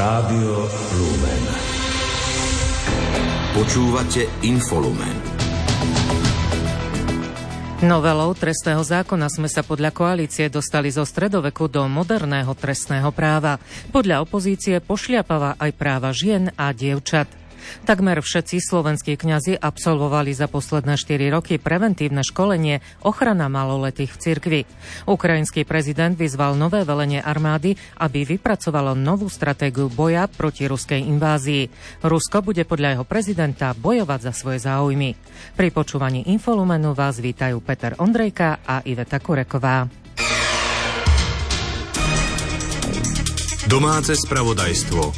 Rádio Lumen. Počúvate Infolumen. Novelou trestného zákona sme sa podľa koalície dostali zo stredoveku do moderného trestného práva. Podľa opozície pošliapava aj práva žien a dievčat. Takmer všetci slovenskí kňazi absolvovali za posledné 4 roky preventívne školenie ochrana maloletých v cirkvi. Ukrajinský prezident vyzval nové velenie armády, aby vypracovalo novú stratégiu boja proti ruskej invázii. Rusko bude podľa jeho prezidenta bojovať za svoje záujmy. Pri počúvaní Infolumenu vás vítajú Peter Ondrejka a Iveta Kureková. Domáce spravodajstvo.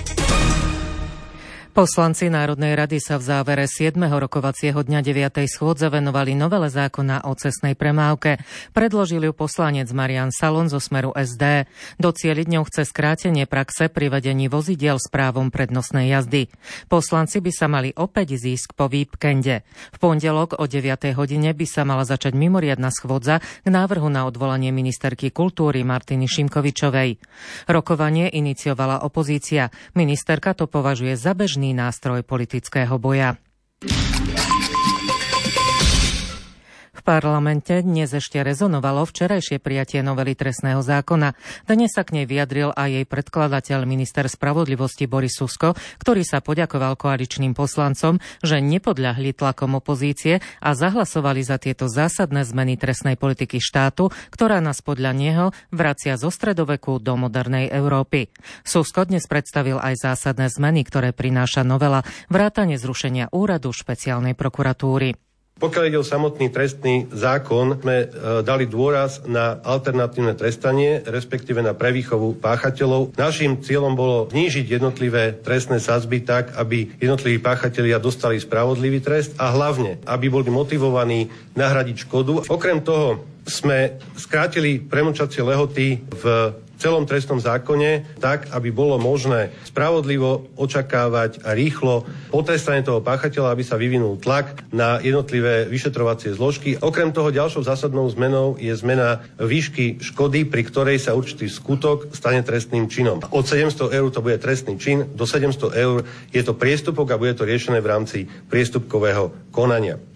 Poslanci Národnej rady sa v závere 7. rokovacieho dňa 9. schôdze venovali novele zákona o cestnej premávke. Predložil ju poslanec Marian Salon zo smeru SD. Docieliť ňou chce skrátenie praxe pri vedení vozidiel s právom prednostnej jazdy. Poslanci by sa mali opäť zísť po víkende. V pondelok o 9. hodine by sa mala začať mimoriadna schôdza k návrhu na odvolanie ministerky kultúry Martiny Šimkovičovej. Rokovanie iniciovala opozícia. Ministerka to považuje za bežný vážny nástroj politického boja. Parlamente dnes ešte rezonovalo včerajšie prijatie novely trestného zákona. Dnes sa k nej vyjadril aj jej predkladateľ minister spravodlivosti Boris Susko, ktorý sa poďakoval koaličným poslancom, že nepodľahli tlakom opozície a zahlasovali za tieto zásadné zmeny trestnej politiky štátu, ktorá nás podľa neho vracia zo stredoveku do modernej Európy. Susko dnes predstavil aj zásadné zmeny, ktoré prináša novela vrátane zrušenia úradu špeciálnej prokuratúry. Pokiaľ ide o samotný trestný zákon, sme e, dali dôraz na alternatívne trestanie, respektíve na prevýchovu páchateľov. Naším cieľom bolo znížiť jednotlivé trestné sadzby tak, aby jednotliví páchatelia dostali spravodlivý trest a hlavne, aby boli motivovaní nahradiť škodu. Okrem toho sme skrátili premlčacie lehoty v celom trestnom zákone tak, aby bolo možné spravodlivo očakávať a rýchlo potrestanie toho páchateľa, aby sa vyvinul tlak na jednotlivé vyšetrovacie zložky. Okrem toho ďalšou zásadnou zmenou je zmena výšky škody, pri ktorej sa určitý skutok stane trestným činom. Od 700 eur to bude trestný čin, do 700 eur je to priestupok a bude to riešené v rámci priestupkového konania.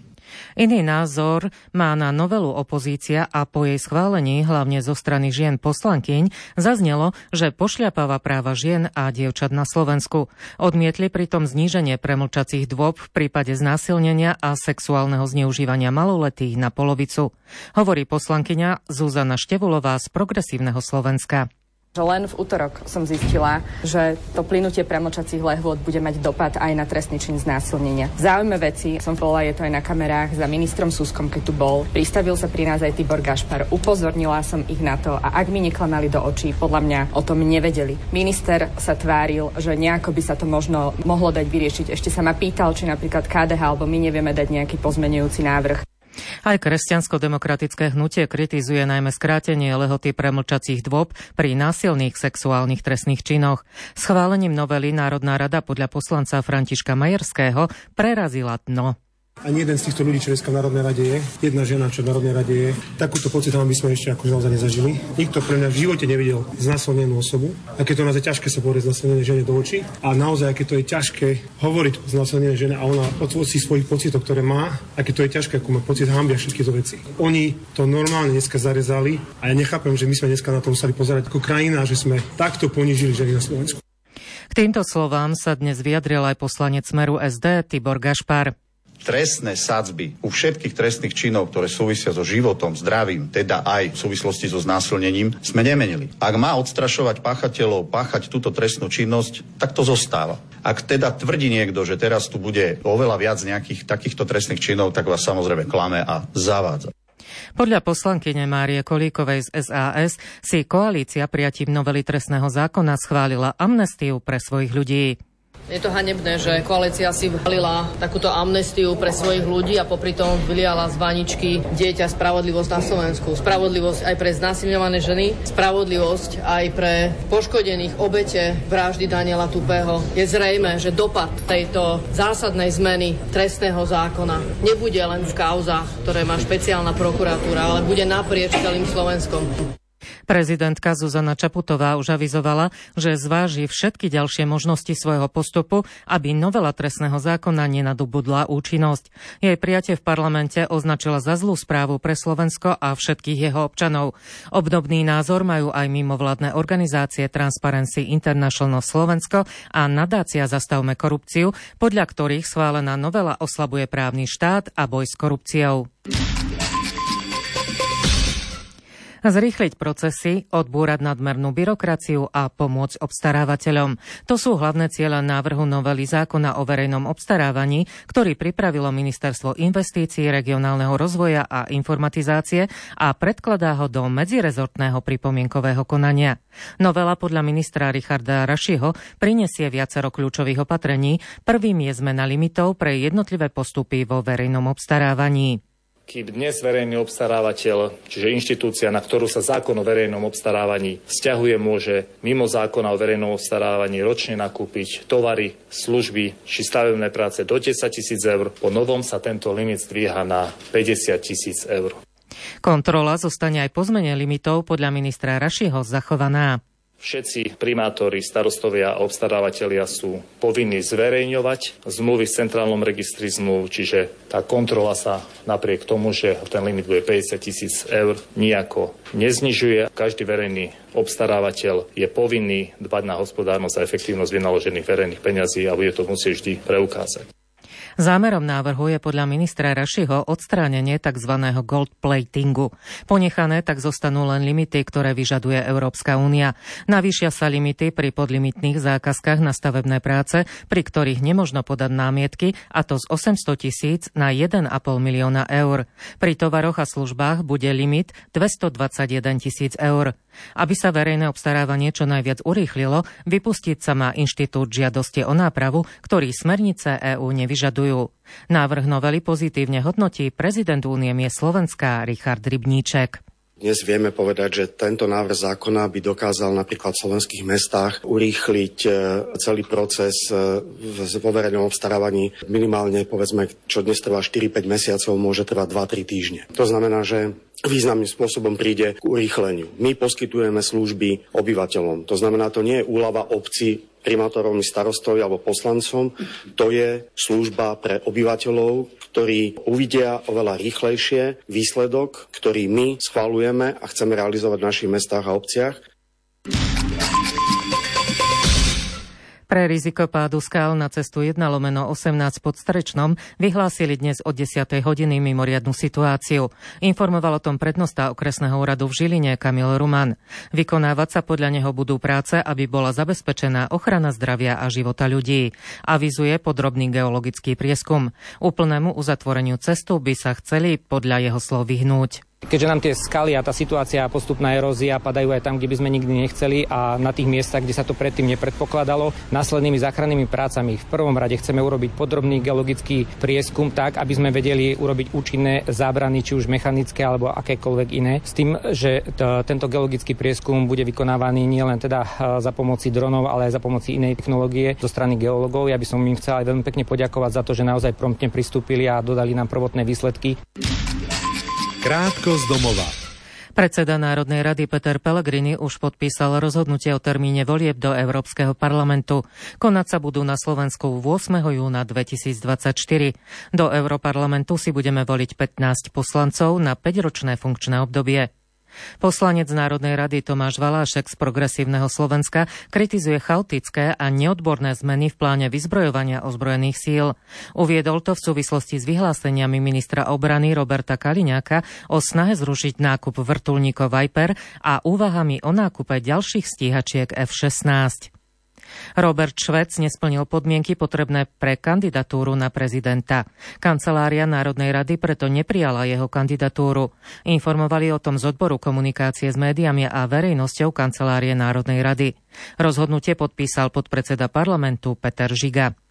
Iný názor má na novelu opozícia a po jej schválení, hlavne zo strany žien poslankyň, zaznelo, že pošľapáva práva žien a dievčat na Slovensku. Odmietli pritom zníženie premlčacích dôb v prípade znásilnenia a sexuálneho zneužívania maloletých na polovicu. Hovorí poslankyňa Zuzana Števulová z Progresívneho Slovenska len v útorok som zistila, že to plynutie premočacích lehôd bude mať dopad aj na trestný čin znásilnenia. Záujme veci som bola, je to aj na kamerách za ministrom Suskom, keď tu bol. Pristavil sa pri nás aj Tibor Gašpar. Upozornila som ich na to a ak mi neklamali do očí, podľa mňa o tom nevedeli. Minister sa tváril, že nejako by sa to možno mohlo dať vyriešiť. Ešte sa ma pýtal, či napríklad KDH alebo my nevieme dať nejaký pozmenujúci návrh. Aj kresťansko-demokratické hnutie kritizuje najmä skrátenie lehoty premlčacích dôb pri násilných sexuálnych trestných činoch. Schválením novely Národná rada podľa poslanca Františka Majerského prerazila dno. Ani jeden z týchto ľudí, čo dneska v Národnej rade je, jedna žena, čo v Národnej rade je, takúto pocit by sme ešte ako naozaj nezažili. Nikto pre mňa v živote nevidel znásilnenú osobu, aké to naozaj ťažké sa povedať znásilnené žene do očí a naozaj, aké to je ťažké hovoriť o znásilnenej žene a ona od svojich pocitov, ktoré má, aké to je ťažké, ako má pocit hambia všetky to veci. Oni to normálne dneska zarezali a ja nechápem, že my sme dneska na to museli pozerať ako krajina, že sme takto ponížili ženy na Slovensku. K týmto slovám sa dnes vyjadril aj poslanec Smeru SD Tibor Gašpar trestné sadzby u všetkých trestných činov, ktoré súvisia so životom, zdravím, teda aj v súvislosti so znásilnením, sme nemenili. Ak má odstrašovať páchateľov páchať túto trestnú činnosť, tak to zostáva. Ak teda tvrdí niekto, že teraz tu bude oveľa viac nejakých takýchto trestných činov, tak vás samozrejme klame a zavádza. Podľa poslankyne Márie Kolíkovej z SAS si koalícia prijatím novely trestného zákona schválila amnestiu pre svojich ľudí. Je to hanebné, že koalícia si valila takúto amnestiu pre svojich ľudí a popri tom vyliala z vaničky dieťa spravodlivosť na Slovensku. Spravodlivosť aj pre znásilňované ženy, spravodlivosť aj pre poškodených obete vraždy Daniela Tupého. Je zrejme, že dopad tejto zásadnej zmeny trestného zákona nebude len v kauzách, ktoré má špeciálna prokuratúra, ale bude naprieč celým Slovenskom. Prezidentka Zuzana Čaputová už avizovala, že zváži všetky ďalšie možnosti svojho postupu, aby novela trestného zákona nenadobudla účinnosť. Jej prijatie v parlamente označila za zlú správu pre Slovensko a všetkých jeho občanov. Obdobný názor majú aj mimovládne organizácie Transparency International Slovensko a nadácia Zastavme korupciu, podľa ktorých schválená novela oslabuje právny štát a boj s korupciou. Zrýchliť procesy, odbúrať nadmernú byrokraciu a pomôcť obstarávateľom. To sú hlavné ciele návrhu novely zákona o verejnom obstarávaní, ktorý pripravilo Ministerstvo investícií, regionálneho rozvoja a informatizácie a predkladá ho do medzirezortného pripomienkového konania. Novela podľa ministra Richarda Rašiho prinesie viacero kľúčových opatrení. Prvým je zmena limitov pre jednotlivé postupy vo verejnom obstarávaní kým dnes verejný obstarávateľ, čiže inštitúcia, na ktorú sa zákon o verejnom obstarávaní vzťahuje, môže mimo zákona o verejnom obstarávaní ročne nakúpiť tovary, služby či stavebné práce do 10 tisíc eur. Po novom sa tento limit zdvíha na 50 tisíc eur. Kontrola zostane aj po zmene limitov podľa ministra Rašiho zachovaná. Všetci primátori, starostovia a obstarávateľia sú povinní zverejňovať zmluvy v centrálnom registri zmluv, čiže tá kontrola sa napriek tomu, že ten limit bude 50 tisíc eur, nejako neznižuje. Každý verejný obstarávateľ je povinný dbať na hospodárnosť a efektívnosť vynaložených verejných peňazí a bude to musieť vždy preukázať. Zámerom návrhu je podľa ministra Rašiho odstránenie tzv. gold platingu. Ponechané tak zostanú len limity, ktoré vyžaduje Európska únia. Navýšia sa limity pri podlimitných zákazkách na stavebné práce, pri ktorých nemožno podať námietky, a to z 800 tisíc na 1,5 milióna eur. Pri tovaroch a službách bude limit 221 tisíc eur. Aby sa verejné obstarávanie čo najviac urýchlilo, vypustiť sa má inštitút žiadosti o nápravu, ktorý smernice EÚ nevyžadujú. Návrh novely pozitívne hodnotí prezident Únie Slovenská Richard Rybníček. Dnes vieme povedať, že tento návrh zákona by dokázal napríklad v slovenských mestách urýchliť e, celý proces e, vo verejnom obstarávaní. Minimálne, povedzme, čo dnes trvá 4-5 mesiacov, môže trvať 2-3 týždne. To znamená, že významným spôsobom príde k urýchleniu. My poskytujeme služby obyvateľom. To znamená, to nie je úlava obci primátorom, starostovi alebo poslancom. To je služba pre obyvateľov, ktorí uvidia oveľa rýchlejšie výsledok, ktorý my schválujeme a chceme realizovať v našich mestách a obciach. Pre riziko pádu skál na cestu 1 lomeno 18 pod Strečnom vyhlásili dnes od 10. hodiny mimoriadnu situáciu. Informoval o tom prednosta okresného úradu v Žiline Kamil Ruman. Vykonávať sa podľa neho budú práce, aby bola zabezpečená ochrana zdravia a života ľudí. Avizuje podrobný geologický prieskum. Úplnému uzatvoreniu cestu by sa chceli podľa jeho slov vyhnúť. Keďže nám tie skaly a tá situácia a postupná erózia padajú aj tam, kde by sme nikdy nechceli a na tých miestach, kde sa to predtým nepredpokladalo, následnými záchrannými prácami v prvom rade chceme urobiť podrobný geologický prieskum tak, aby sme vedeli urobiť účinné zábrany, či už mechanické alebo akékoľvek iné. S tým, že t- tento geologický prieskum bude vykonávaný nielen teda e, za pomoci dronov, ale aj za pomoci inej technológie zo strany geológov. Ja by som im chcel aj veľmi pekne poďakovať za to, že naozaj promptne pristúpili a dodali nám prvotné výsledky. Krátko z domova. Predseda Národnej rady Peter Pellegrini už podpísal rozhodnutie o termíne volieb do Európskeho parlamentu. Konať sa budú na Slovensku 8. júna 2024. Do Európarlamentu si budeme voliť 15 poslancov na 5-ročné funkčné obdobie. Poslanec Národnej rady Tomáš Valášek z Progresívneho Slovenska kritizuje chaotické a neodborné zmeny v pláne vyzbrojovania ozbrojených síl. Uviedol to v súvislosti s vyhláseniami ministra obrany Roberta Kaliňáka o snahe zrušiť nákup vrtulníkov Viper a úvahami o nákupe ďalších stíhačiek F-16. Robert Švec nesplnil podmienky potrebné pre kandidatúru na prezidenta. Kancelária Národnej rady preto neprijala jeho kandidatúru. Informovali o tom z odboru komunikácie s médiami a verejnosťou Kancelárie Národnej rady. Rozhodnutie podpísal podpredseda parlamentu Peter Žiga.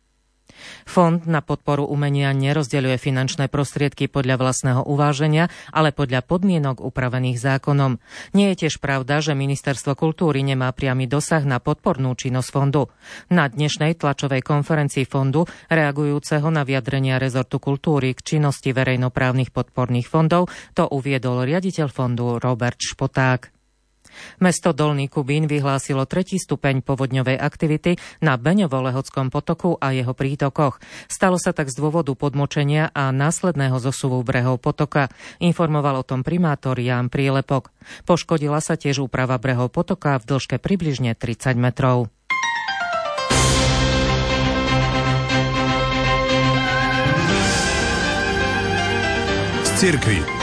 Fond na podporu umenia nerozdeľuje finančné prostriedky podľa vlastného uváženia, ale podľa podmienok upravených zákonom. Nie je tiež pravda, že Ministerstvo kultúry nemá priamy dosah na podpornú činnosť fondu. Na dnešnej tlačovej konferencii fondu, reagujúceho na vyjadrenia rezortu kultúry k činnosti verejnoprávnych podporných fondov, to uviedol riaditeľ fondu Robert Špoták. Mesto Dolný Kubín vyhlásilo tretí stupeň povodňovej aktivity na Beňovo-Lehodskom potoku a jeho prítokoch. Stalo sa tak z dôvodu podmočenia a následného zosuvu brehov potoka. Informoval o tom primátor Jan Prílepok. Poškodila sa tiež úprava brehov potoka v dĺžke približne 30 metrov. cirkvi.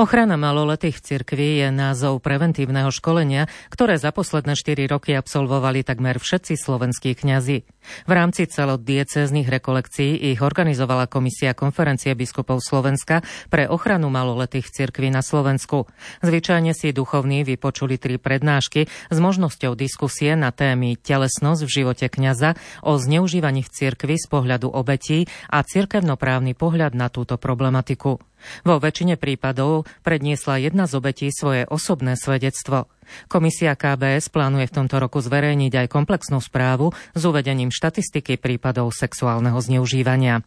Ochrana maloletých v cirkvi je názov preventívneho školenia, ktoré za posledné 4 roky absolvovali takmer všetci slovenskí kňazi. V rámci celodiecéznych rekolekcií ich organizovala Komisia konferencie biskupov Slovenska pre ochranu maloletých v cirkvi na Slovensku. Zvyčajne si duchovní vypočuli tri prednášky s možnosťou diskusie na témy telesnosť v živote kňaza, o zneužívaní v cirkvi z pohľadu obetí a cirkevnoprávny pohľad na túto problematiku. Vo väčšine prípadov predniesla jedna z obetí svoje osobné svedectvo. Komisia KBS plánuje v tomto roku zverejniť aj komplexnú správu s uvedením štatistiky prípadov sexuálneho zneužívania.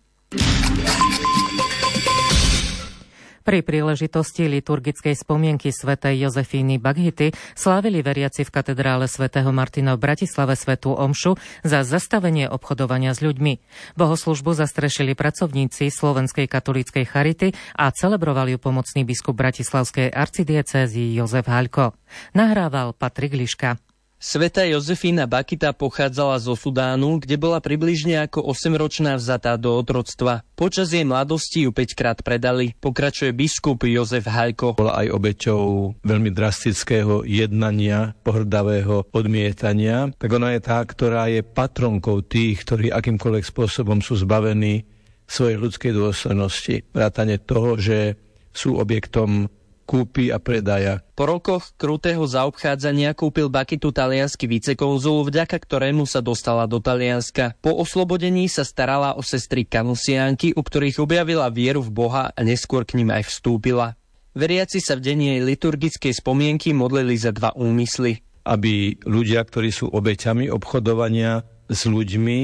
Pri príležitosti liturgickej spomienky svätej Jozefíny Baghity slávili veriaci v katedrále svätého Martina v Bratislave svetú omšu za zastavenie obchodovania s ľuďmi. Bohoslužbu zastrešili pracovníci Slovenskej katolíckej charity a celebrovali ju pomocný biskup Bratislavskej arcidiecézy Jozef Haľko. Nahrával Patrik Liška. Sveta Jozefína Bakita pochádzala zo Sudánu, kde bola približne ako 8-ročná vzatá do otroctva. Počas jej mladosti ju 5 krát predali, pokračuje biskup Jozef Hajko. Bola aj obeťou veľmi drastického jednania, pohrdavého odmietania. Tak ona je tá, ktorá je patronkou tých, ktorí akýmkoľvek spôsobom sú zbavení svojej ľudskej dôstojnosti. Vrátane toho, že sú objektom kúpy a predaja. Po rokoch krutého zaobchádzania kúpil Bakitu taliansky vicekonzul, vďaka ktorému sa dostala do Talianska. Po oslobodení sa starala o sestry kanusiánky, u ktorých objavila vieru v Boha a neskôr k ním aj vstúpila. Veriaci sa v deň jej liturgickej spomienky modlili za dva úmysly. Aby ľudia, ktorí sú obeťami obchodovania s ľuďmi,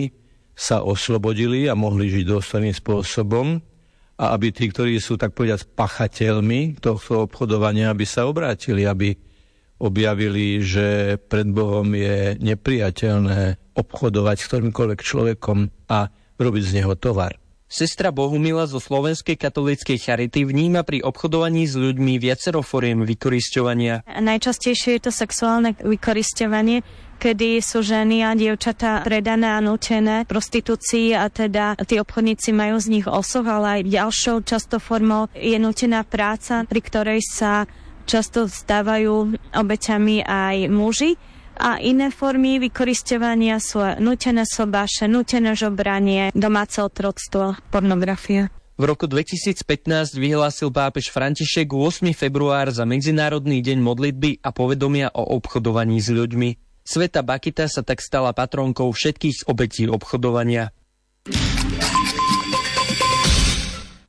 sa oslobodili a mohli žiť dôstojným spôsobom a aby tí, ktorí sú tak povedať pachateľmi tohto obchodovania, aby sa obrátili, aby objavili, že pred Bohom je nepriateľné obchodovať s ktorýmkoľvek človekom a robiť z neho tovar. Sestra Bohumila zo Slovenskej katolíckej charity vníma pri obchodovaní s ľuďmi viacero foriem vykorisťovania. Najčastejšie je to sexuálne vykorisťovanie, kedy sú ženy a dievčatá predané a nutené prostitúcii a teda tí obchodníci majú z nich osoch, ale aj ďalšou často formou je nutená práca, pri ktorej sa často stávajú obeťami aj muži a iné formy vykoristovania sú nutené sobáše, nutené žobranie, domáce otroctvo, pornografia. V roku 2015 vyhlásil pápež František 8. február za Medzinárodný deň modlitby a povedomia o obchodovaní s ľuďmi. Sveta Bakita sa tak stala patronkou všetkých obetí obchodovania.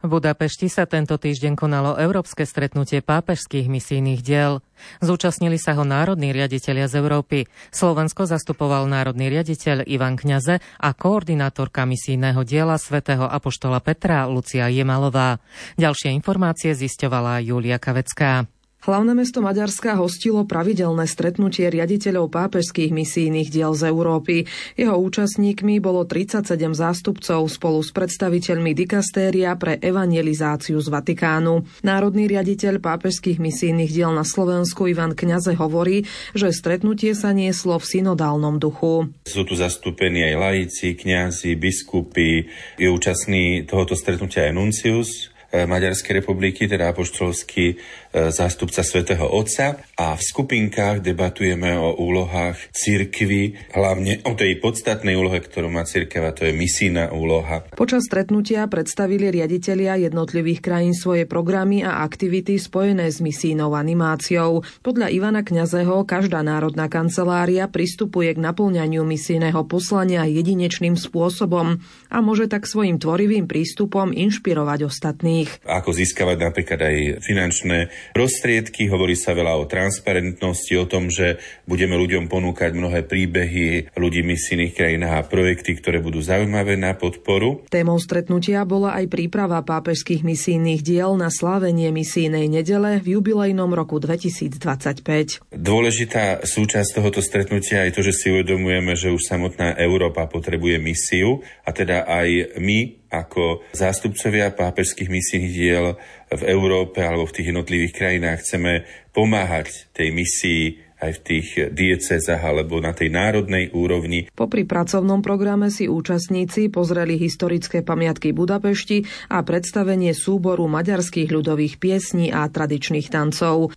V Budapešti sa tento týždeň konalo európske stretnutie pápežských misijných diel. Zúčastnili sa ho národní riaditeľia z Európy. Slovensko zastupoval národný riaditeľ Ivan Kňaze a koordinátorka misijného diela svätého Apoštola Petra Lucia Jemalová. Ďalšie informácie zisťovala Julia Kavecká. Hlavné mesto Maďarska hostilo pravidelné stretnutie riaditeľov pápežských misijných diel z Európy. Jeho účastníkmi bolo 37 zástupcov spolu s predstaviteľmi dikastéria pre evangelizáciu z Vatikánu. Národný riaditeľ pápežských misijných diel na Slovensku Ivan Kňaze hovorí, že stretnutie sa nieslo v synodálnom duchu. Sú tu zastúpení aj laici, kňazi, biskupy. Je účastný tohoto stretnutia aj nuncius E, Maďarskej republiky, teda apoštolský zástupca svätého Otca a v skupinkách debatujeme o úlohách cirkvy, hlavne o tej podstatnej úlohe, ktorú má cirkev a to je misijná úloha. Počas stretnutia predstavili riaditeľia jednotlivých krajín svoje programy a aktivity spojené s misijnou animáciou. Podľa Ivana Kňazeho každá národná kancelária pristupuje k naplňaniu misijného poslania jedinečným spôsobom a môže tak svojim tvorivým prístupom inšpirovať ostatných. Ako získavať napríklad aj finančné prostriedky, hovorí sa veľa o transparentnosti, o tom, že budeme ľuďom ponúkať mnohé príbehy ľudí misijných krajinách a projekty, ktoré budú zaujímavé na podporu. Témou stretnutia bola aj príprava pápežských misijných diel na slávenie misijnej nedele v jubilejnom roku 2025. Dôležitá súčasť tohoto stretnutia je to, že si uvedomujeme, že už samotná Európa potrebuje misiu a teda aj my ako zástupcovia pápežských misijných diel v Európe alebo v tých jednotlivých krajinách chceme pomáhať tej misii aj v tých diecezách alebo na tej národnej úrovni. Popri pracovnom programe si účastníci pozreli historické pamiatky Budapešti a predstavenie súboru maďarských ľudových piesní a tradičných tancov.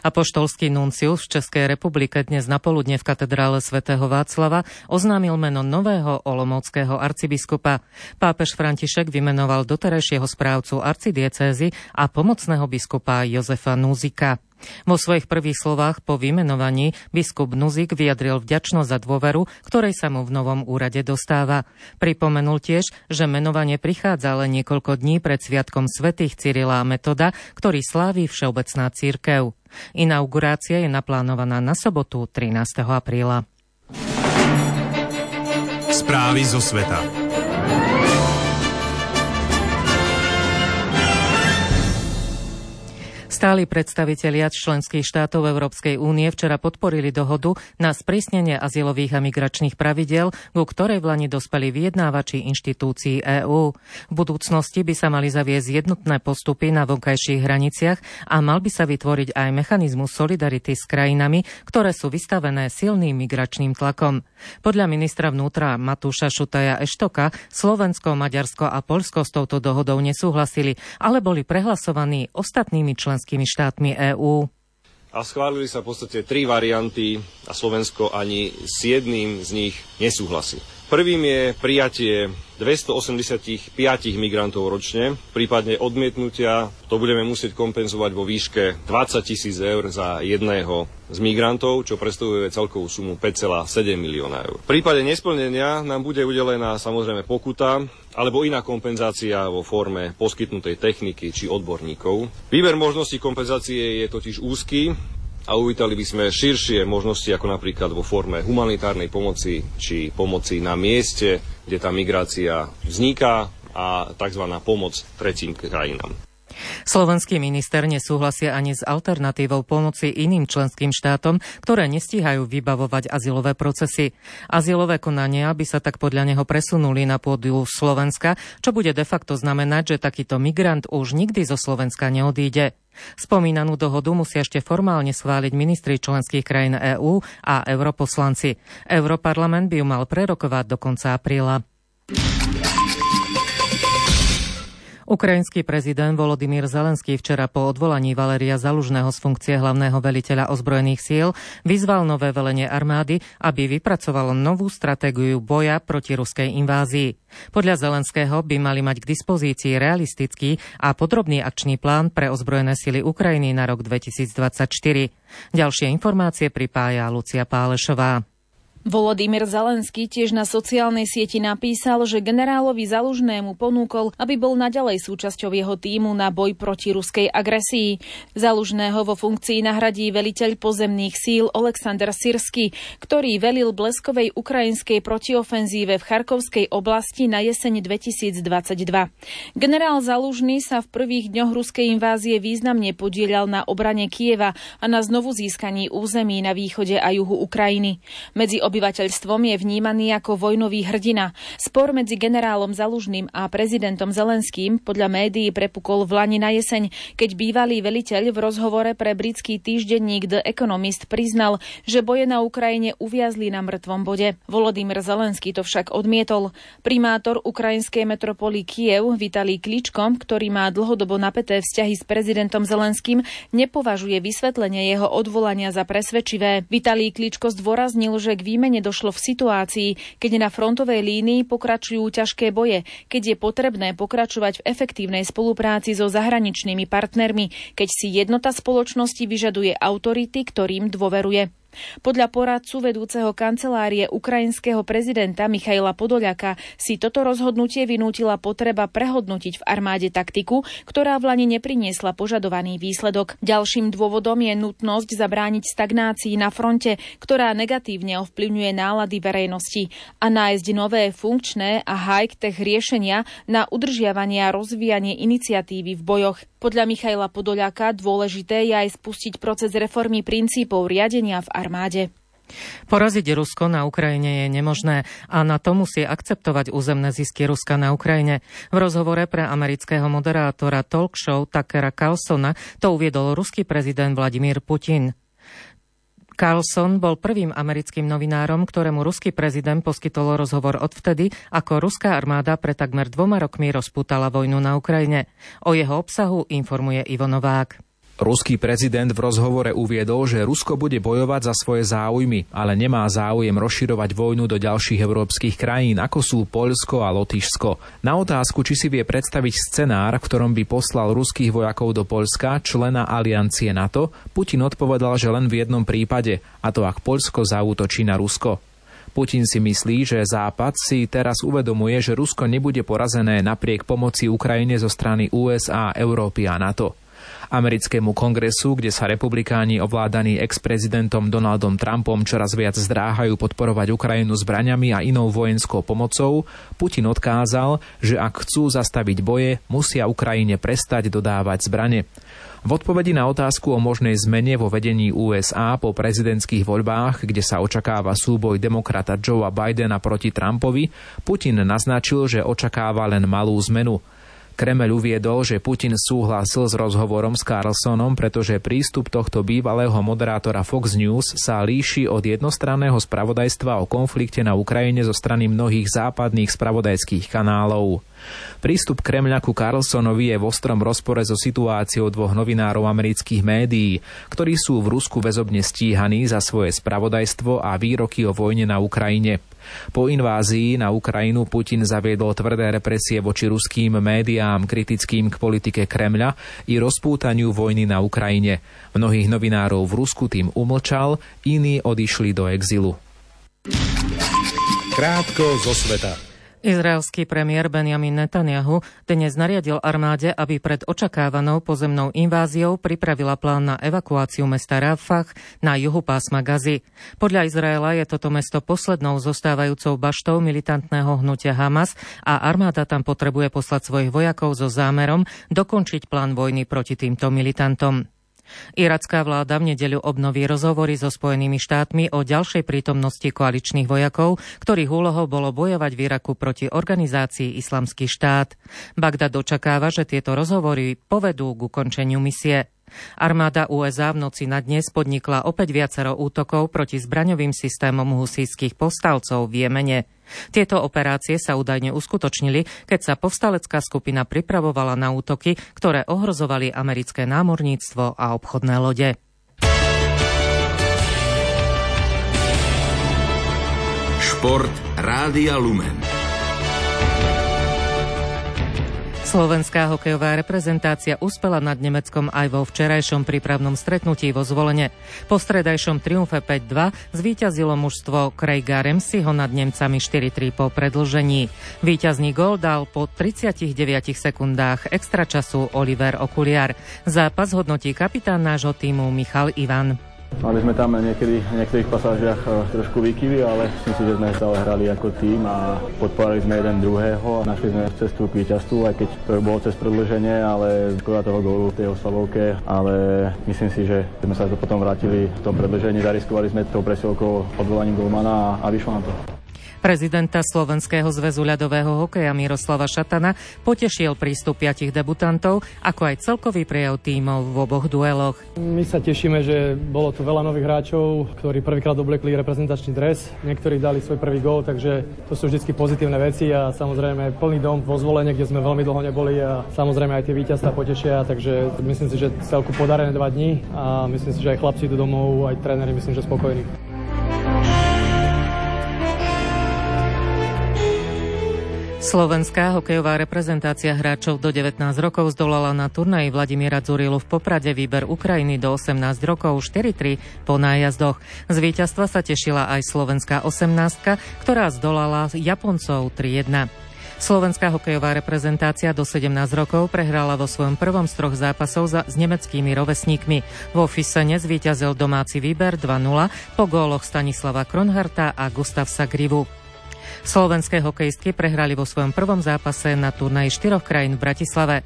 Apoštolský nuncius v Českej republike dnes napoludne v katedrále svätého Václava oznámil meno nového olomovského arcibiskupa. Pápež František vymenoval doterajšieho správcu arcidiecézy a pomocného biskupa Jozefa Núzika. Vo svojich prvých slovách po vymenovaní biskup Nuzik vyjadril vďačnosť za dôveru, ktorej sa mu v novom úrade dostáva. Pripomenul tiež, že menovanie prichádza len niekoľko dní pred sviatkom svätých Cyrila a Metoda, ktorý slávi Všeobecná církev. Inaugurácia je naplánovaná na sobotu 13. apríla. Správy zo sveta. Stáli predstavitelia členských štátov Európskej únie včera podporili dohodu na sprísnenie azylových a migračných pravidel, ku ktorej v Lani dospeli vyjednávači inštitúcií EÚ. V budúcnosti by sa mali zaviesť jednotné postupy na vonkajších hraniciach a mal by sa vytvoriť aj mechanizmus solidarity s krajinami, ktoré sú vystavené silným migračným tlakom. Podľa ministra vnútra Matúša Šutaja Eštoka Slovensko, Maďarsko a Polsko s touto dohodou nesúhlasili, ale boli prehlasovaní ostatnými členskými členskými štátmi EÚ. A schválili sa v podstate tri varianty a Slovensko ani s jedným z nich nesúhlasí. Prvým je prijatie 285 migrantov ročne. Prípadne odmietnutia to budeme musieť kompenzovať vo výške 20 tisíc eur za jedného z migrantov, čo predstavuje celkovú sumu 5,7 milióna eur. V prípade nesplnenia nám bude udelená samozrejme pokuta alebo iná kompenzácia vo forme poskytnutej techniky či odborníkov. Výber možností kompenzácie je totiž úzky, a uvítali by sme širšie možnosti, ako napríklad vo forme humanitárnej pomoci či pomoci na mieste, kde tá migrácia vzniká a tzv. pomoc tretím krajinám. Slovenský minister nesúhlasia ani s alternatívou pomoci iným členským štátom, ktoré nestíhajú vybavovať azylové procesy. Azylové konania by sa tak podľa neho presunuli na pôdu Slovenska, čo bude de facto znamenať, že takýto migrant už nikdy zo Slovenska neodíde. Spomínanú dohodu musia ešte formálne schváliť ministri členských krajín EÚ a europoslanci. Europarlament by ju mal prerokovať do konca apríla. Ukrajinský prezident Volodymyr Zelenský včera po odvolaní Valeria Zalužného z funkcie hlavného veliteľa ozbrojených síl vyzval nové velenie armády, aby vypracovalo novú stratégiu boja proti ruskej invázii. Podľa Zelenského by mali mať k dispozícii realistický a podrobný akčný plán pre ozbrojené sily Ukrajiny na rok 2024. Ďalšie informácie pripája Lucia Pálešová. Volodymyr Zelenský tiež na sociálnej sieti napísal, že generálovi Zalužnému ponúkol, aby bol naďalej súčasťou jeho týmu na boj proti ruskej agresii. Zalužného vo funkcii nahradí veliteľ pozemných síl Oleksandr Sirsky, ktorý velil bleskovej ukrajinskej protiofenzíve v Charkovskej oblasti na jeseň 2022. Generál Zalužný sa v prvých dňoch ruskej invázie významne podielal na obrane Kieva a na znovu získaní území na východe a juhu Ukrajiny. Medzi obyvateľstvom je vnímaný ako vojnový hrdina. Spor medzi generálom Zalužným a prezidentom Zelenským podľa médií prepukol v Lani na jeseň, keď bývalý veliteľ v rozhovore pre britský týždenník The Economist priznal, že boje na Ukrajine uviazli na mŕtvom bode. Volodymyr Zelenský to však odmietol. Primátor ukrajinskej metropoly Kiev Vitalý Kličkom, ktorý má dlhodobo napäté vzťahy s prezidentom Zelenským, nepovažuje vysvetlenie jeho odvolania za presvedčivé. Vitalý Kličko zdôraznil, že k výmene došlo v situácii, keď na frontovej línii pokračujú ťažké boje, keď je potrebné pokračovať v efektívnej spolupráci so zahraničnými partnermi, keď si jednota spoločnosti vyžaduje autority, ktorým dôveruje. Podľa poradcu vedúceho kancelárie ukrajinského prezidenta Michaila Podoliaka si toto rozhodnutie vynútila potreba prehodnotiť v armáde taktiku, ktorá v Lani nepriniesla požadovaný výsledok. Ďalším dôvodom je nutnosť zabrániť stagnácii na fronte, ktorá negatívne ovplyvňuje nálady verejnosti a nájsť nové funkčné a high-tech riešenia na udržiavanie a rozvíjanie iniciatívy v bojoch. Podľa Michaila Podoľaka dôležité je aj spustiť proces reformy princípov riadenia v armáde. Poraziť Rusko na Ukrajine je nemožné a na to musí akceptovať územné zisky Ruska na Ukrajine. V rozhovore pre amerického moderátora talk show Takera Carlsona to uviedol ruský prezident Vladimír Putin. Carlson bol prvým americkým novinárom, ktorému ruský prezident poskytol rozhovor odvtedy, ako ruská armáda pre takmer dvoma rokmi rozputala vojnu na Ukrajine. O jeho obsahu informuje Ivo Novák. Ruský prezident v rozhovore uviedol, že Rusko bude bojovať za svoje záujmy, ale nemá záujem rozširovať vojnu do ďalších európskych krajín, ako sú Poľsko a Lotyšsko. Na otázku, či si vie predstaviť scenár, v ktorom by poslal ruských vojakov do Poľska, člena aliancie NATO, Putin odpovedal, že len v jednom prípade, a to ak Poľsko zaútočí na Rusko. Putin si myslí, že Západ si teraz uvedomuje, že Rusko nebude porazené napriek pomoci Ukrajine zo strany USA, Európy a NATO. Americkému kongresu, kde sa republikáni ovládaní ex-prezidentom Donaldom Trumpom čoraz viac zdráhajú podporovať Ukrajinu zbraňami a inou vojenskou pomocou, Putin odkázal, že ak chcú zastaviť boje, musia Ukrajine prestať dodávať zbrane. V odpovedi na otázku o možnej zmene vo vedení USA po prezidentských voľbách, kde sa očakáva súboj demokrata Joea Bidena proti Trumpovi, Putin naznačil, že očakáva len malú zmenu. Kremel uviedol, že Putin súhlasil s rozhovorom s Carlsonom, pretože prístup tohto bývalého moderátora Fox News sa líši od jednostranného spravodajstva o konflikte na Ukrajine zo strany mnohých západných spravodajských kanálov. Prístup Kremľa ku Carlsonovi je v ostrom rozpore so situáciou dvoch novinárov amerických médií, ktorí sú v Rusku väzobne stíhaní za svoje spravodajstvo a výroky o vojne na Ukrajine. Po invázii na Ukrajinu Putin zaviedol tvrdé represie voči ruským médiám kritickým k politike Kremľa i rozpútaniu vojny na Ukrajine. Mnohých novinárov v Rusku tým umlčal, iní odišli do exilu. Krátko zo sveta. Izraelský premiér Benjamin Netanyahu dnes nariadil armáde, aby pred očakávanou pozemnou inváziou pripravila plán na evakuáciu mesta Rafah na juhu pásma Gazy. Podľa Izraela je toto mesto poslednou zostávajúcou baštou militantného hnutia Hamas a armáda tam potrebuje poslať svojich vojakov so zámerom dokončiť plán vojny proti týmto militantom. Iracká vláda v nedeľu obnoví rozhovory so Spojenými štátmi o ďalšej prítomnosti koaličných vojakov, ktorých úlohou bolo bojovať v Iraku proti organizácii Islamský štát. Bagdad očakáva, že tieto rozhovory povedú k ukončeniu misie. Armáda USA v noci na dnes podnikla opäť viacero útokov proti zbraňovým systémom husíských povstalcov v Jemene. Tieto operácie sa údajne uskutočnili, keď sa povstalecká skupina pripravovala na útoky, ktoré ohrozovali americké námorníctvo a obchodné lode. Šport Rádia Lumen. Slovenská hokejová reprezentácia uspela nad Nemeckom aj vo včerajšom prípravnom stretnutí vo zvolenie. Po stredajšom triumfe 5-2 zvíťazilo mužstvo Craiga Remsiho nad Nemcami 4-3 po predlžení. Výťazný gol dal po 39 sekundách extra času Oliver Okuliar. Zápas hodnotí kapitán nášho týmu Michal Ivan. Mali sme tam niekedy v niektorých pasážiach e, trošku výkyvy, ale myslím si, že sme stále hrali ako tým a podporali sme jeden druhého a našli sme cestu k víťazstvu, aj keď to bolo cez predlženie, ale škoda toho gólu v tej oslavovke, ale myslím si, že sme sa to potom vrátili v tom predlžení, zariskovali sme tou presielkou odvolaním golmana a vyšlo na to. Prezidenta Slovenského zväzu ľadového hokeja Miroslava Šatana potešil prístup piatich debutantov, ako aj celkový prejav tímov v oboch dueloch. My sa tešíme, že bolo tu veľa nových hráčov, ktorí prvýkrát oblekli reprezentačný dres, niektorí dali svoj prvý gól, takže to sú vždy pozitívne veci a samozrejme plný dom vo zvolenie, kde sme veľmi dlho neboli a samozrejme aj tie víťazstva potešia, takže myslím si, že celku podarené dva dní a myslím si, že aj chlapci do domov, aj tréneri myslím, že spokojní. Slovenská hokejová reprezentácia hráčov do 19 rokov zdolala na turnaji Vladimíra Dzurilu v Poprade výber Ukrajiny do 18 rokov 4-3 po nájazdoch. Z víťazstva sa tešila aj slovenská 18, ktorá zdolala Japoncov 3-1. Slovenská hokejová reprezentácia do 17 rokov prehrala vo svojom prvom z troch zápasov za, s nemeckými rovesníkmi. Vo Fisene zvíťazil domáci výber 2-0 po góloch Stanislava Kronharta a Gustav Sagrivu. Slovenské hokejistky prehrali vo svojom prvom zápase na turnaji štyroch krajín v Bratislave.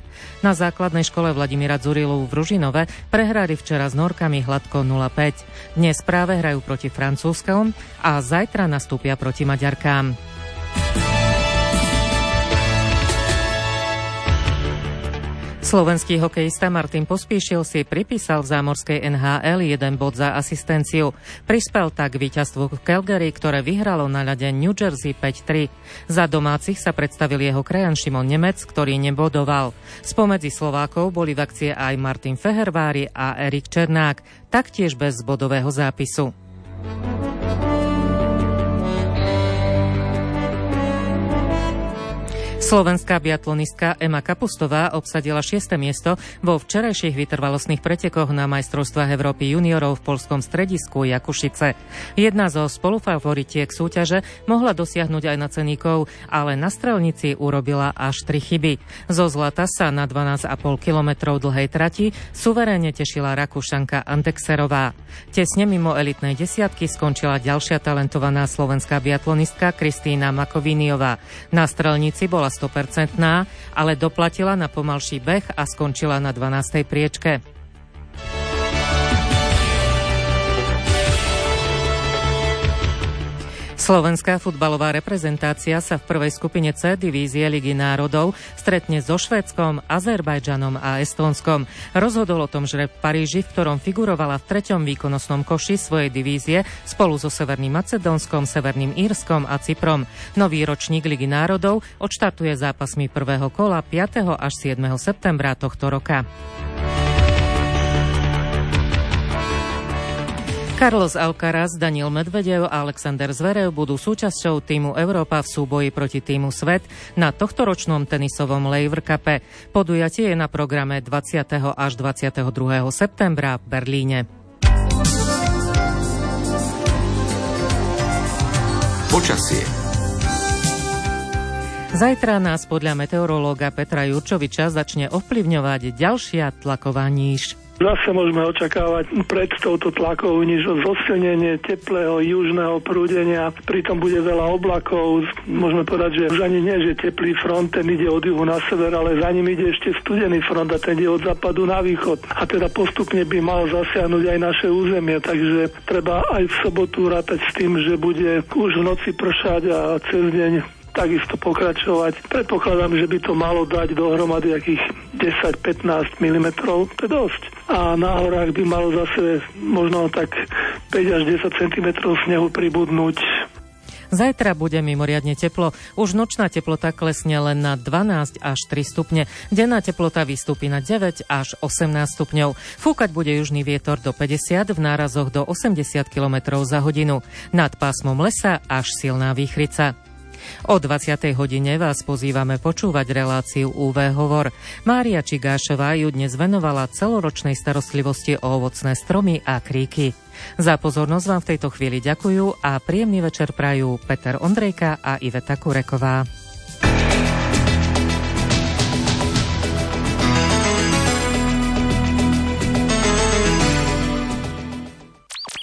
Na základnej škole Vladimíra Dzurilu v Ružinove prehrali včera s Norkami hladko 0-5. Dnes práve hrajú proti Francúzskom a zajtra nastúpia proti Maďarkám. Slovenský hokejista Martin Pospíšil si pripísal v zámorskej NHL jeden bod za asistenciu. Prispel tak víťazstvu v Calgary, ktoré vyhralo na ľade New Jersey 5-3. Za domácich sa predstavil jeho krajan Šimon Nemec, ktorý nebodoval. Spomedzi Slovákov boli v akcie aj Martin Fehervári a Erik Černák, taktiež bez bodového zápisu. Slovenská biatlonistka Ema Kapustová obsadila 6. miesto vo včerajších vytrvalostných pretekoch na majstrovstvách Európy juniorov v polskom stredisku Jakušice. Jedna zo spolufavoritiek súťaže mohla dosiahnuť aj na ceníkov, ale na strelnici urobila až 3 chyby. Zo zlata sa na 12,5 kilometrov dlhej trati suverénne tešila Rakúšanka Antexerová. Tesne mimo elitnej desiatky skončila ďalšia talentovaná slovenská biatlonistka Kristýna Makoviniová. Na strelnici bola 100%, ale doplatila na pomalší beh a skončila na 12. priečke. Slovenská futbalová reprezentácia sa v prvej skupine C divízie Ligy národov stretne so Švédskom, Azerbajdžanom a Estónskom. Rozhodol o tom, že v Paríži, v ktorom figurovala v treťom výkonnostnom koši svojej divízie spolu so Severným Macedónskom, Severným Írskom a Cyprom. Nový ročník Ligy národov odštartuje zápasmi prvého kola 5. až 7. septembra tohto roka. Carlos Alcaraz, Daniel Medvedev a Alexander Zverev budú súčasťou týmu Európa v súboji proti týmu Svet na tohtoročnom tenisovom Lever Cupe. Podujatie je na programe 20. až 22. septembra v Berlíne. Počasie Zajtra nás podľa meteorológa Petra Jurčoviča začne ovplyvňovať ďalšia tlaková níž. Zase môžeme očakávať pred touto tlakou niž zosilnenie teplého južného prúdenia, pritom bude veľa oblakov, môžeme povedať, že už ani nie, že teplý front, ten ide od juhu na sever, ale za ním ide ešte studený front a ten ide od západu na východ. A teda postupne by mal zasiahnuť aj naše územie, takže treba aj v sobotu rátať s tým, že bude už v noci pršať a cez deň takisto pokračovať. Predpokladám, že by to malo dať dohromady akých 10-15 mm, to je dosť. A na horách by malo zase možno tak 5 až 10 cm snehu pribudnúť. Zajtra bude mimoriadne teplo. Už nočná teplota klesne len na 12 až 3 stupne. Denná teplota vystúpi na 9 až 18 stupňov. Fúkať bude južný vietor do 50, v nárazoch do 80 km za hodinu. Nad pásmom lesa až silná výchrica. O 20. hodine vás pozývame počúvať reláciu UV Hovor. Mária Čigášová ju dnes venovala celoročnej starostlivosti o ovocné stromy a kríky. Za pozornosť vám v tejto chvíli ďakujú a príjemný večer prajú Peter Ondrejka a Iveta Kureková.